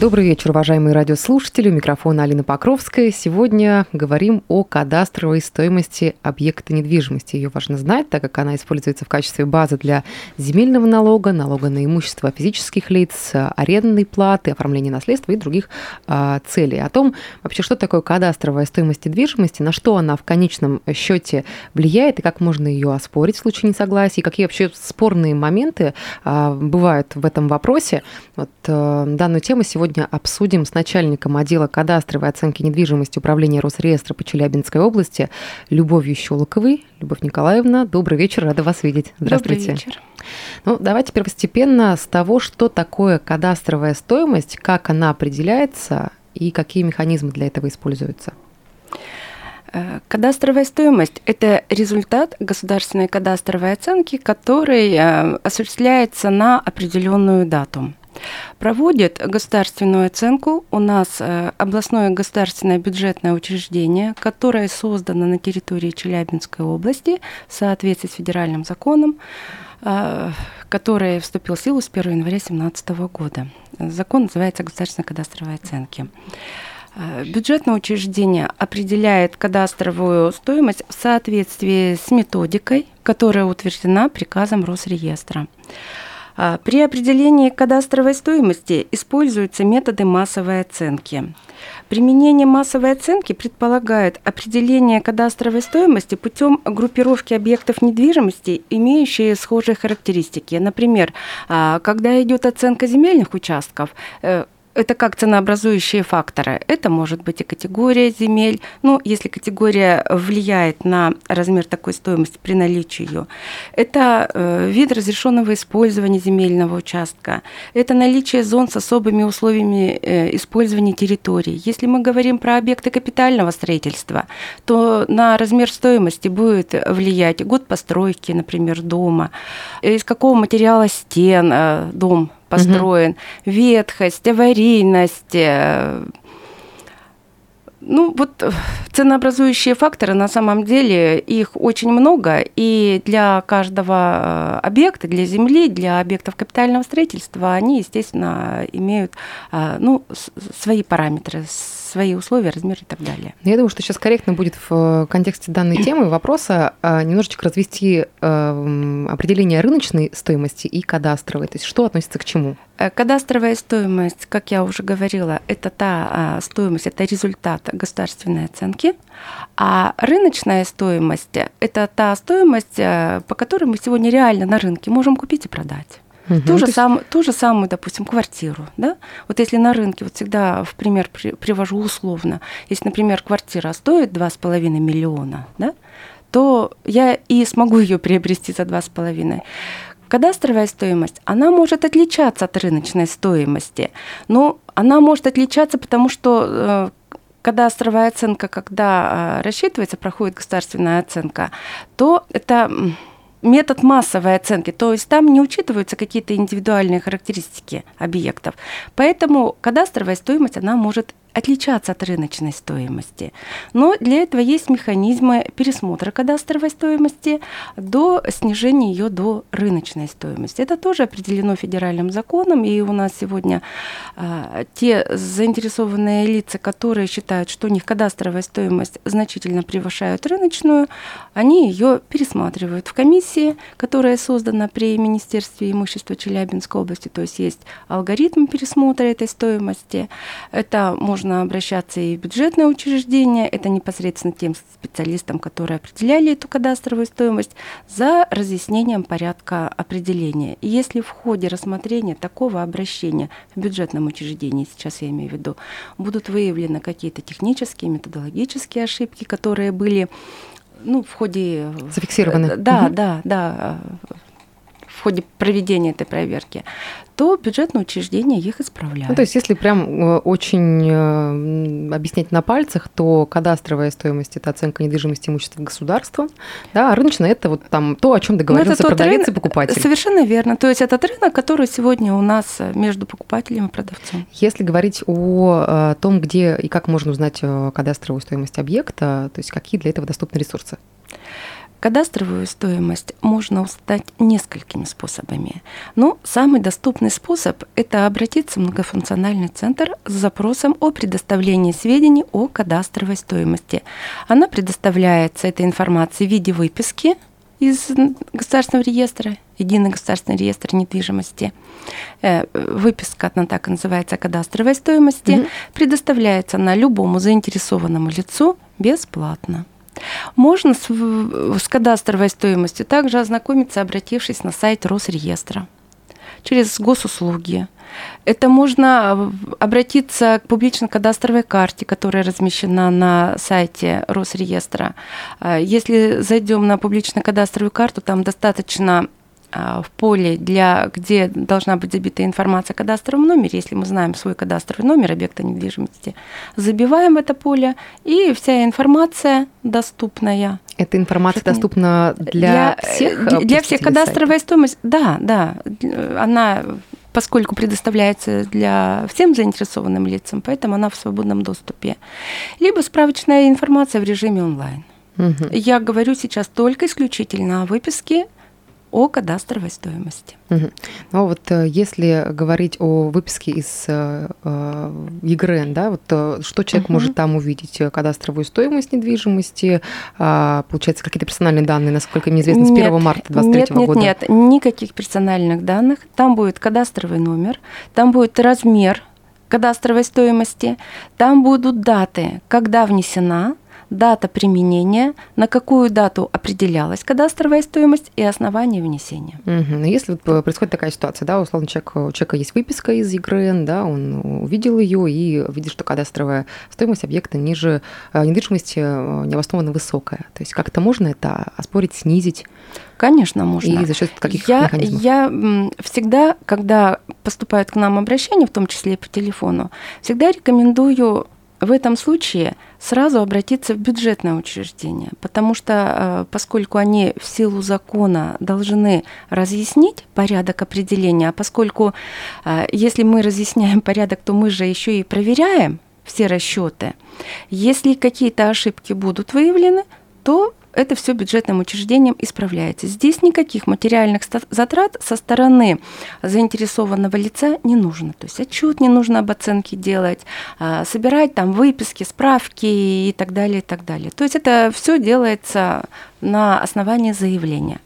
Добрый вечер, уважаемые радиослушатели. У микрофона Алина Покровская. Сегодня говорим о кадастровой стоимости объекта недвижимости. Ее важно знать, так как она используется в качестве базы для земельного налога, налога на имущество физических лиц, арендной платы, оформления наследства и других а, целей. О том, вообще, что такое кадастровая стоимость недвижимости, на что она в конечном счете влияет и как можно ее оспорить в случае несогласия, и какие вообще спорные моменты а, бывают в этом вопросе. Вот а, данную тему сегодня сегодня обсудим с начальником отдела кадастровой оценки недвижимости Управления Росреестра по Челябинской области Любовью Щелоковой. Любовь Николаевна, добрый вечер, рада вас видеть. Здравствуйте. Добрый вечер. Ну, давайте первостепенно с того, что такое кадастровая стоимость, как она определяется и какие механизмы для этого используются. Э, кадастровая стоимость – это результат государственной кадастровой оценки, который э, осуществляется на определенную дату. Проводит государственную оценку у нас э, областное государственное бюджетное учреждение, которое создано на территории Челябинской области в соответствии с федеральным законом, э, который вступил в силу с 1 января 2017 года. Закон называется «Государственная кадастровая оценки». Э, бюджетное учреждение определяет кадастровую стоимость в соответствии с методикой, которая утверждена приказом Росреестра. А, при определении кадастровой стоимости используются методы массовой оценки. Применение массовой оценки предполагает определение кадастровой стоимости путем группировки объектов недвижимости, имеющие схожие характеристики. Например, а, когда идет оценка земельных участков, э, это как ценообразующие факторы. Это может быть и категория земель. Ну, если категория влияет на размер такой стоимости при наличии ее. Это э, вид разрешенного использования земельного участка. Это наличие зон с особыми условиями э, использования территории. Если мы говорим про объекты капитального строительства, то на размер стоимости будет влиять год постройки, например, дома, из какого материала стен э, дом построен, угу. ветхость, аварийность. Э, ну, вот э, ценообразующие факторы, на самом деле, их очень много, и для каждого э, объекта, для земли, для объектов капитального строительства, они, естественно, имеют ну, свои параметры, свои условия, размер и так далее. Я думаю, что сейчас корректно будет в э, контексте данной темы вопроса немножечко развести э, определение рыночной стоимости и кадастровой. То есть что относится к чему? Э, кадастровая стоимость, как я уже говорила, это та а, стоимость, это результат государственной оценки, а рыночная стоимость – это та стоимость, по которой мы сегодня реально на рынке можем купить и продать. Угу. Ту, же есть... сам, ту же самую, допустим, квартиру. Да? Вот если на рынке, вот всегда в пример при, привожу условно, если, например, квартира стоит 2,5 миллиона, да, то я и смогу ее приобрести за 2,5. Кадастровая стоимость, она может отличаться от рыночной стоимости, но она может отличаться, потому что э, кадастровая оценка, когда э, рассчитывается, проходит государственная оценка, то это метод массовой оценки, то есть там не учитываются какие-то индивидуальные характеристики объектов. Поэтому кадастровая стоимость, она может отличаться от рыночной стоимости. Но для этого есть механизмы пересмотра кадастровой стоимости до снижения ее до рыночной стоимости. Это тоже определено федеральным законом, и у нас сегодня а, те заинтересованные лица, которые считают, что у них кадастровая стоимость значительно превышает рыночную, они ее пересматривают в комиссии, которая создана при Министерстве имущества Челябинской области, то есть есть алгоритм пересмотра этой стоимости. Это может можно обращаться и в бюджетное учреждение, это непосредственно тем специалистам, которые определяли эту кадастровую стоимость, за разъяснением порядка определения. И если в ходе рассмотрения такого обращения в бюджетном учреждении, сейчас я имею в виду, будут выявлены какие-то технические, методологические ошибки, которые были ну, в ходе... Зафиксированы. Да, угу. да, да, в ходе проведения этой проверки, то бюджетное учреждение их исправляет. Ну, то есть, если прям э, очень э, объяснять на пальцах, то кадастровая стоимость это оценка недвижимости имущества государства, да, а рыночная это вот там то, о чем ну, договорился продавец рынок, и покупатель. Совершенно верно. То есть этот рынок, который сегодня у нас между покупателем и продавцом. Если говорить о э, том, где и как можно узнать кадастровую стоимость объекта, то есть какие для этого доступны ресурсы? Кадастровую стоимость можно узнать несколькими способами. Но самый доступный способ – это обратиться в многофункциональный центр с запросом о предоставлении сведений о кадастровой стоимости. Она предоставляется, эта информация в виде выписки из государственного реестра, единый государственный реестр недвижимости. Э, выписка, она так и называется, кадастровой стоимости, mm-hmm. предоставляется на любому заинтересованному лицу бесплатно. Можно с, с кадастровой стоимостью также ознакомиться, обратившись на сайт Росреестра через госуслуги. Это можно обратиться к публично-кадастровой карте, которая размещена на сайте Росреестра. А, если зайдем на публично-кадастровую карту, там достаточно в поле, для, где должна быть забита информация о кадастровом номере, если мы знаем свой кадастровый номер объекта недвижимости, забиваем это поле, и вся информация доступная. Эта информация Что доступна для, для всех? Для, для всех кадастровая сайта? стоимость, да, да, она поскольку предоставляется для всем заинтересованным лицам, поэтому она в свободном доступе. Либо справочная информация в режиме онлайн. Угу. Я говорю сейчас только исключительно о выписке о кадастровой стоимости. Угу. Ну вот э, если говорить о выписке из э, э ЕГРН, да, вот э, что человек угу. может там увидеть? Кадастровую стоимость недвижимости, э, получается, какие-то персональные данные, насколько мне известно, с 1 нет, марта 2023 нет, года? Нет, нет, никаких персональных данных. Там будет кадастровый номер, там будет размер кадастровой стоимости, там будут даты, когда внесена, дата применения, на какую дату определялась кадастровая стоимость и основание внесения. Угу. Если вот э, происходит такая ситуация, да, условно, человек, у человека есть выписка из ЕГРН, да, он увидел ее и видит, что кадастровая стоимость объекта ниже э, недвижимости э, необоснованно высокая. То есть как-то можно это оспорить, снизить? Конечно, можно. И за счет каких я, механизмов? Я всегда, когда поступают к нам обращения, в том числе и по телефону, всегда рекомендую в этом случае сразу обратиться в бюджетное учреждение, потому что э, поскольку они в силу закона должны разъяснить порядок определения, а поскольку э, если мы разъясняем порядок, то мы же еще и проверяем все расчеты. Если какие-то ошибки будут выявлены, то это все бюджетным учреждением исправляется. Здесь никаких материальных затрат со стороны заинтересованного лица не нужно. То есть отчет не нужно об оценке делать, а, собирать там выписки, справки и так далее, и так далее. То есть это все делается на основании заявления.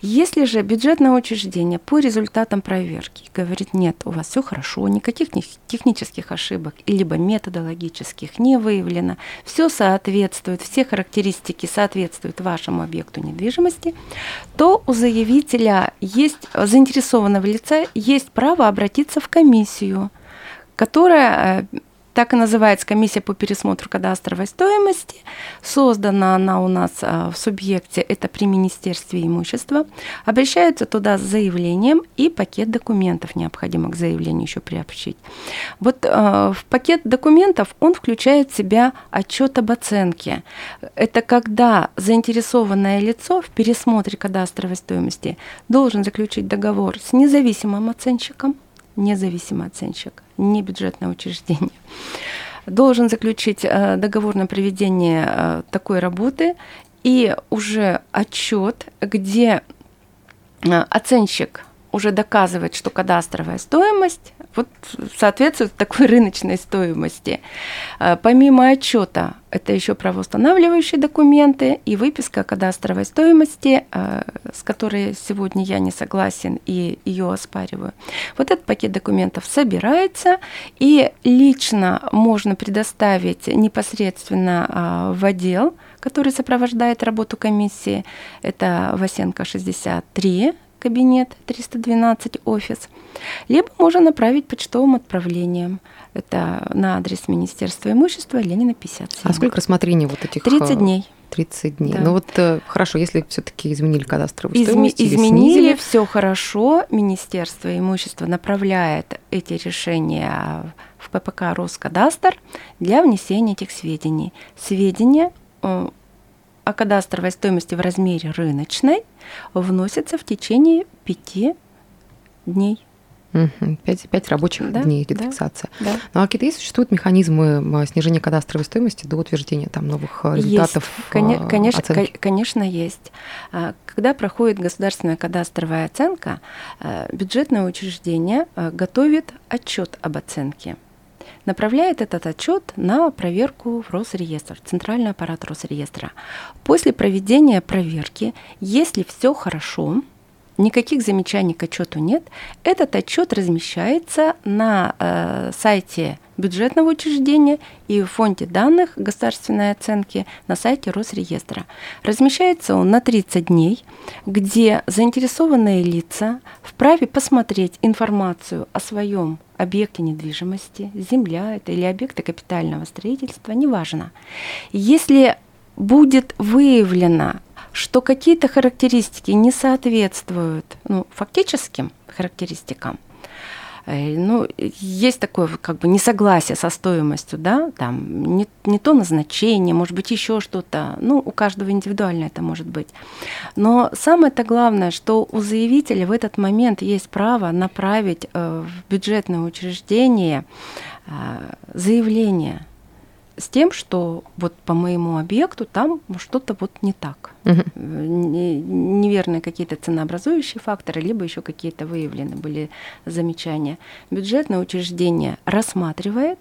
Если же бюджетное учреждение по результатам проверки говорит, нет, у вас все хорошо, никаких технических ошибок, либо методологических не выявлено, все соответствует, все характеристики соответствуют вашему объекту недвижимости, то у заявителя есть, заинтересованного лица есть право обратиться в комиссию, которая э, так и называется комиссия по пересмотру кадастровой стоимости. Создана она у нас а, в субъекте, это при Министерстве имущества. Обращаются туда с заявлением и пакет документов необходимо к заявлению еще приобщить. Вот а, в пакет документов он включает в себя отчет об оценке. Это когда заинтересованное лицо в пересмотре кадастровой стоимости должен заключить договор с независимым оценщиком, независимый оценщик, не бюджетное учреждение, должен заключить э, договор на проведение э, такой работы и уже отчет, где э, оценщик уже доказывает, что кадастровая стоимость вот соответствует такой рыночной стоимости. А, помимо отчета, это еще правоустанавливающие документы и выписка кадастровой стоимости, а, с которой сегодня я не согласен и ее оспариваю. Вот этот пакет документов собирается, и лично можно предоставить непосредственно а, в отдел, который сопровождает работу комиссии. Это Васенко 63, кабинет 312 офис, либо можно направить почтовым отправлением. Это на адрес Министерства имущества Ленина 57. А сколько рассмотрений вот этих? 30 э, дней. 30 дней. Да. Ну вот э, хорошо, если все-таки изменили кадастровую Изме- стоимость изменили, все хорошо. Министерство имущества направляет эти решения в ППК Роскадастр для внесения этих сведений. Сведения э, о кадастровой стоимости в размере рыночной вносится в течение пяти дней. Пять, пять рабочих Да, дней идет да. Да. Ну а какие существуют механизмы а, снижения кадастровой стоимости до утверждения там новых а, результатов Есть. Коне- а, конечно, оценки? конечно, есть. А, Когда проходит государственная кадастровая оценка, а, бюджетное учреждение а, готовит отчет об оценке. Направляет этот отчет на проверку в Росреестр, центральный аппарат Росреестра. После проведения проверки, если все хорошо, никаких замечаний к отчету нет, этот отчет размещается на э, сайте бюджетного учреждения и в фонде данных государственной оценки на сайте Росреестра. Размещается он на 30 дней, где заинтересованные лица вправе посмотреть информацию о своем объекте недвижимости, земля это или объекты капитального строительства, неважно. Если будет выявлено, что какие-то характеристики не соответствуют ну, фактическим характеристикам, э, ну, есть такое как бы несогласие со стоимостью, да, там не, не то назначение, может быть, еще что-то, ну, у каждого индивидуально это может быть. Но самое-то главное, что у заявителя в этот момент есть право направить э, в бюджетное учреждение э, заявление с тем, что вот по моему объекту там что-то вот не так. Не- Неверные какие-то ценообразующие факторы, либо еще какие-то выявлены были замечания. Бюджетное учреждение рассматривает,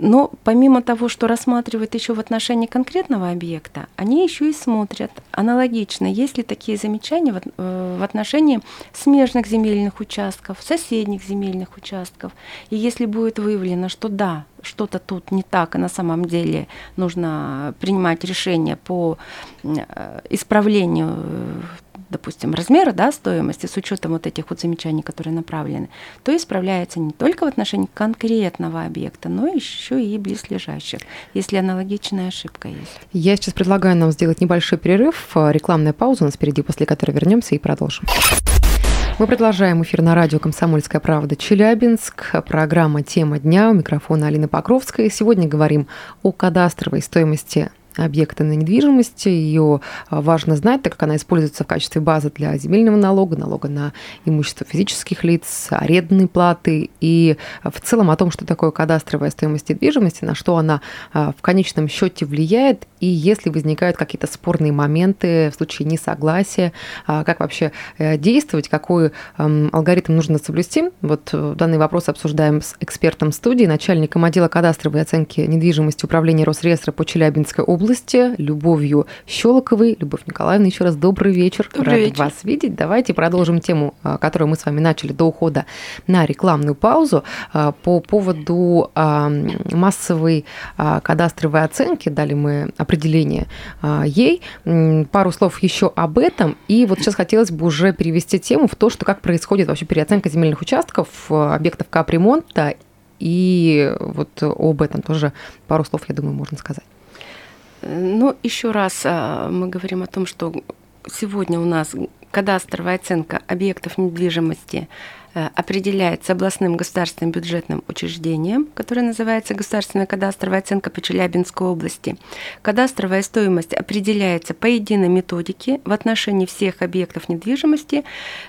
но помимо того, что рассматривают еще в отношении конкретного объекта, они еще и смотрят аналогично, есть ли такие замечания э, в отношении смежных земельных участков, соседних земельных участков. И если будет выявлено, что да, что-то тут не так, и на самом деле нужно принимать решение по э, исправлению, э, допустим, размера да, стоимости с учетом вот этих вот замечаний, которые направлены, то исправляется не только в отношении конкретного объекта, но еще и близлежащих, если аналогичная ошибка есть. Я сейчас предлагаю нам сделать небольшой перерыв, а, рекламная пауза у нас впереди, после которой вернемся и продолжим. Мы продолжаем эфир на радио «Комсомольская правда» Челябинск. Программа «Тема дня». У микрофона Алина Покровская. Сегодня говорим о кадастровой стоимости объекта на недвижимость. Ее а, важно знать, так как она используется в качестве базы для земельного налога, налога на имущество физических лиц, арендной платы и а, в целом о том, что такое кадастровая стоимость недвижимости, на что она а, в конечном счете влияет, и если возникают какие-то спорные моменты в случае несогласия, как вообще э, действовать, какой алгоритм нужно соблюсти. Вот э, данный вопрос обсуждаем с экспертом студии, начальником отдела кадастровой оценки недвижимости управления Росреестра по Челябинской области Любовью Щелоковой. Любовь Николаевна, еще раз добрый вечер. Добрый Рада вечер. вас видеть. Давайте продолжим тему, а, которую мы с вами начали до ухода на рекламную паузу а, по поводу а, массовой кадастровой оценки. Дали мы определение ей. Пару слов еще об этом. И вот сейчас хотелось бы уже перевести тему в то, что как происходит вообще переоценка земельных участков, объектов капремонта. И вот об этом тоже пару слов, я думаю, можно сказать. Ну, еще раз а, мы говорим о том, что сегодня у нас кадастровая оценка объектов недвижимости определяется областным государственным бюджетным учреждением, которое называется государственная кадастровая оценка по Челябинской области. Кадастровая стоимость определяется по единой методике в отношении всех объектов недвижимости,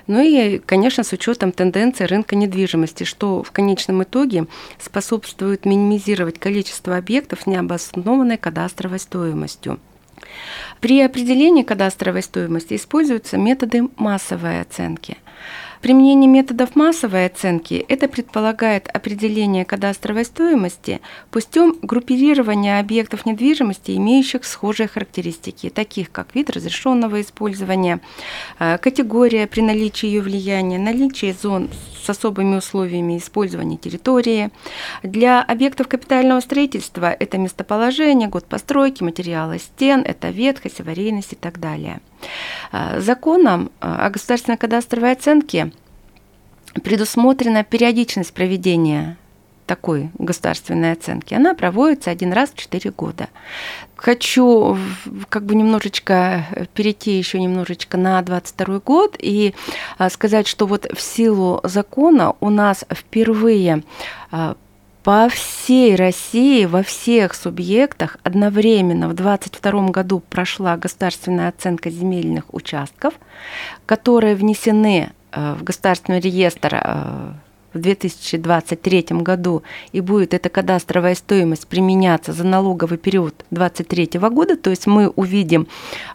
ну и, конечно, с учетом тенденции рынка недвижимости, что в конечном итоге способствует минимизировать количество объектов с необоснованной кадастровой стоимостью. При определении кадастровой стоимости используются методы массовой оценки. Применение методов массовой оценки это предполагает определение кадастровой стоимости путем группирования объектов недвижимости, имеющих схожие характеристики, таких как вид разрешенного использования, э, категория при наличии ее влияния, наличие зон с особыми условиями использования территории. Для объектов капитального строительства это местоположение, год постройки, материалы стен, это ветхость, аварийность и так далее. Э, Законом э, о государственной кадастровой оценке предусмотрена периодичность проведения такой государственной оценки. Она проводится один раз в 4 года. Хочу как бы немножечко э, перейти еще немножечко на 22 год и сказать, что вот в силу закона у нас впервые по всей России, во всех субъектах одновременно в 2022 году прошла государственная оценка земельных участков, которые внесены в государственный реестр в 2023 году и будет эта кадастровая стоимость применяться за налоговый период 2023 года, то есть мы увидим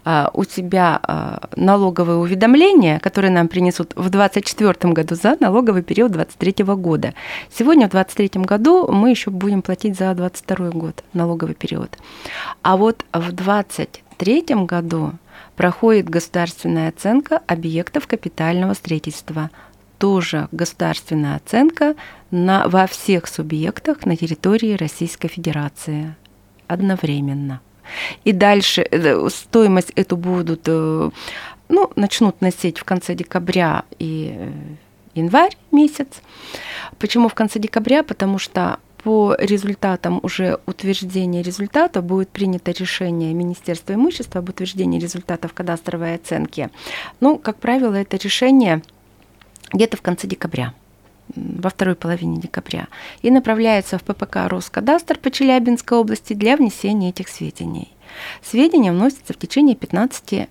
а, у себя а, налоговые уведомления, которые нам принесут в 2024 году за налоговый период 2023 года. Сегодня в 2023 году мы еще будем платить за 2022 год налоговый период. А вот в 2023 году проходит государственная оценка объектов капитального строительства – тоже государственная оценка на, во всех субъектах на территории Российской Федерации одновременно. И дальше э, стоимость эту будут, э, ну, начнут носить в конце декабря и э, январь месяц. Почему в конце декабря? Потому что по результатам уже утверждения результата будет принято решение Министерства имущества об утверждении результатов кадастровой оценки. Ну, как правило, это решение – где-то в конце декабря во второй половине декабря и направляется в ППК Роскадастр по Челябинской области для внесения этих сведений. Сведения вносятся в течение 15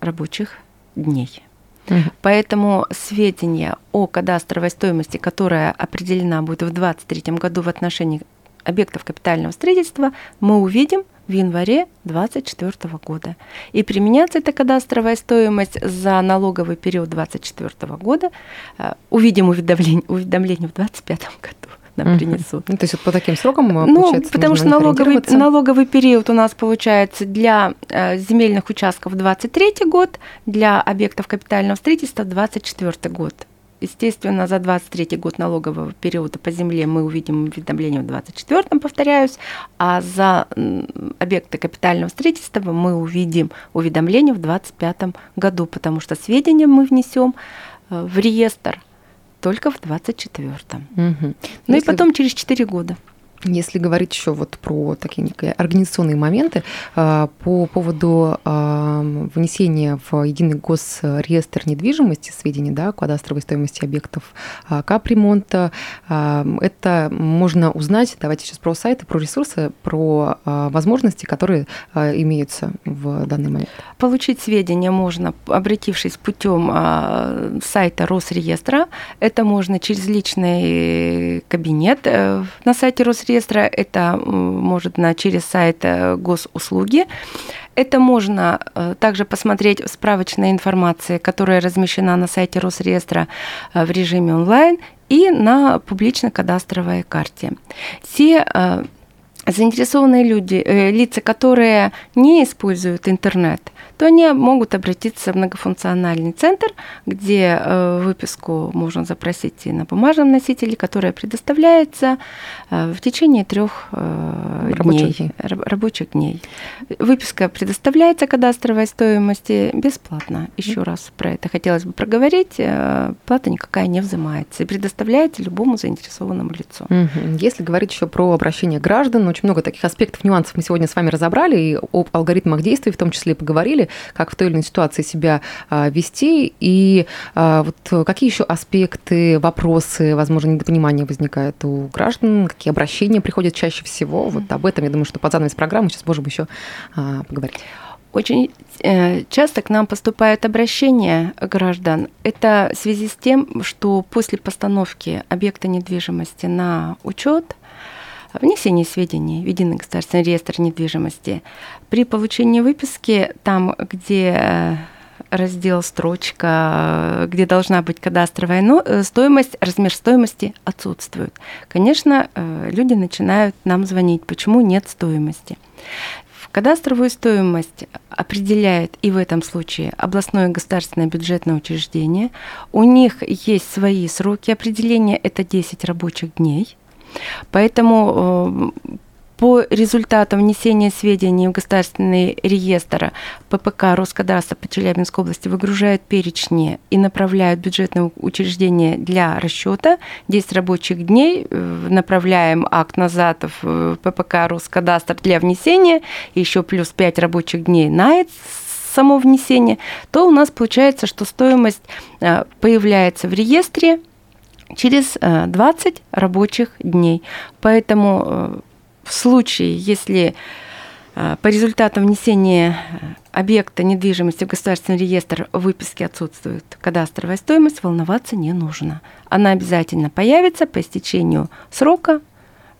рабочих дней. Угу. Поэтому сведения о кадастровой стоимости, которая определена будет в 2023 году в отношении объектов капитального строительства, мы увидим в январе 2024 года. И применяться эта кадастровая стоимость за налоговый период 2024 года э, увидим уведомление, уведомление в 2025 году нам принесут. Ну, то есть вот по таким срокам э, Ну, потому что налоговый, налоговый период у нас получается для э, земельных участков 23 год, для объектов капитального строительства 24 год. Естественно, за 23 год налогового периода по земле мы увидим уведомление в 24 повторяюсь, а за объекты капитального строительства мы увидим уведомление в 25 году, потому что сведения мы внесем э, в реестр только в 24-м. Угу. Ну Если... и потом через 4 года. Если говорить еще вот про такие некие организационные моменты, а, по поводу а, внесения в единый госреестр недвижимости сведений, да, кадастровой стоимости объектов а, капремонта, это можно узнать, давайте сейчас про сайты, про ресурсы, про возможности, которые имеются в данный момент. Получить сведения можно, обратившись путем сайта Росреестра. Это можно через личный кабинет э, на сайте Росреестра реестра, это может на через сайт э, госуслуги. Это можно э, также посмотреть в справочной информации, которая размещена на сайте Росреестра э, в режиме онлайн и на публичной кадастровой карте. Те заинтересованные люди, лица, которые не используют интернет, то они могут обратиться в многофункциональный центр, где э, выписку можно запросить и на бумажном носителе, которая предоставляется э, в течение трех э, рабочих дней, рабочих дней. Выписка предоставляется кадастровой стоимости бесплатно. Еще раз про это хотелось бы проговорить. Плата никакая не взимается и предоставляется любому заинтересованному лицу. Если говорить еще про обращение граждан, очень много таких аспектов, нюансов мы сегодня с вами разобрали и об алгоритмах действий в том числе поговорили как в той или иной ситуации себя а, вести, и а, вот какие еще аспекты, вопросы, возможно, недопонимания возникают у граждан, какие обращения приходят чаще всего. Вот об этом, я думаю, что под занавес программы сейчас можем еще а, поговорить. Очень э, часто к нам поступают обращения граждан. Это в связи с тем, что после постановки объекта недвижимости на учет внесение сведений в единый государственный реестр недвижимости. При получении выписки, там, где э, раздел строчка, где должна быть кадастровая но э, стоимость, размер стоимости отсутствует. Конечно, э, люди начинают нам звонить, почему нет стоимости. Кадастровую стоимость определяет и в этом случае областное государственное бюджетное учреждение. У них есть свои сроки определения, это 10 рабочих дней. Поэтому э, по результатам внесения сведений в государственный реестр ППК Роскадастра по Челябинской области выгружают перечни и направляют бюджетное учреждение для расчета. 10 рабочих дней э, направляем акт назад в ППК Роскадастр для внесения, еще плюс 5 рабочих дней на само внесение, то у нас получается, что стоимость э, появляется в реестре, через 20 э, рабочих дней. Поэтому э, в случае, если По результатам внесения объекта недвижимости в государственный реестр выписки отсутствует кадастровая стоимость, волноваться не нужно. Она обязательно появится по истечению срока,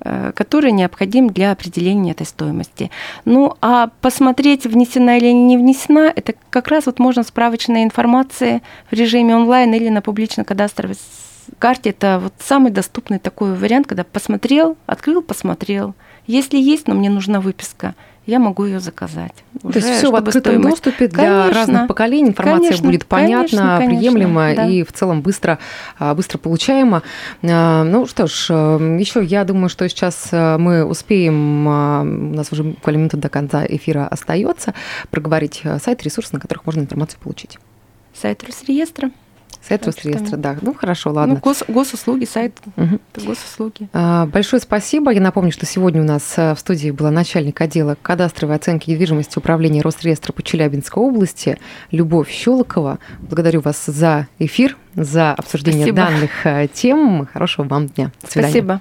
э, который необходим для определения этой стоимости. Ну, а посмотреть, внесена или не внесена, это как раз вот можно справочная информация в режиме онлайн или на публично-кадастровой карте. Это вот самый доступный такой вариант, когда посмотрел, открыл, посмотрел. Если есть, но мне нужна выписка – я могу ее заказать. Уже, То есть все в открытом стоимость... доступе для конечно, разных поколений, информация конечно, будет понятна, конечно, приемлема да. и в целом быстро, а, быстро получаема. А, ну что ж, э, еще я думаю, что сейчас мы успеем, а, у нас уже буквально минута до конца эфира остается, проговорить сайт, ресурсы, на которых можно информацию получить. Сайт Росреестра Сайт Росреестра, да. Ну, хорошо, ладно. Ну, гос, госуслуги, сайт угу. госуслуги. А, большое спасибо. Я напомню, что сегодня у нас э, в студии была начальник отдела кадастровой оценки недвижимости управления Росреестра по Челябинской области Любовь Щелокова. Благодарю вас за эфир, за обсуждение спасибо. данных э, тем. Хорошего вам дня. До свидания. Спасибо.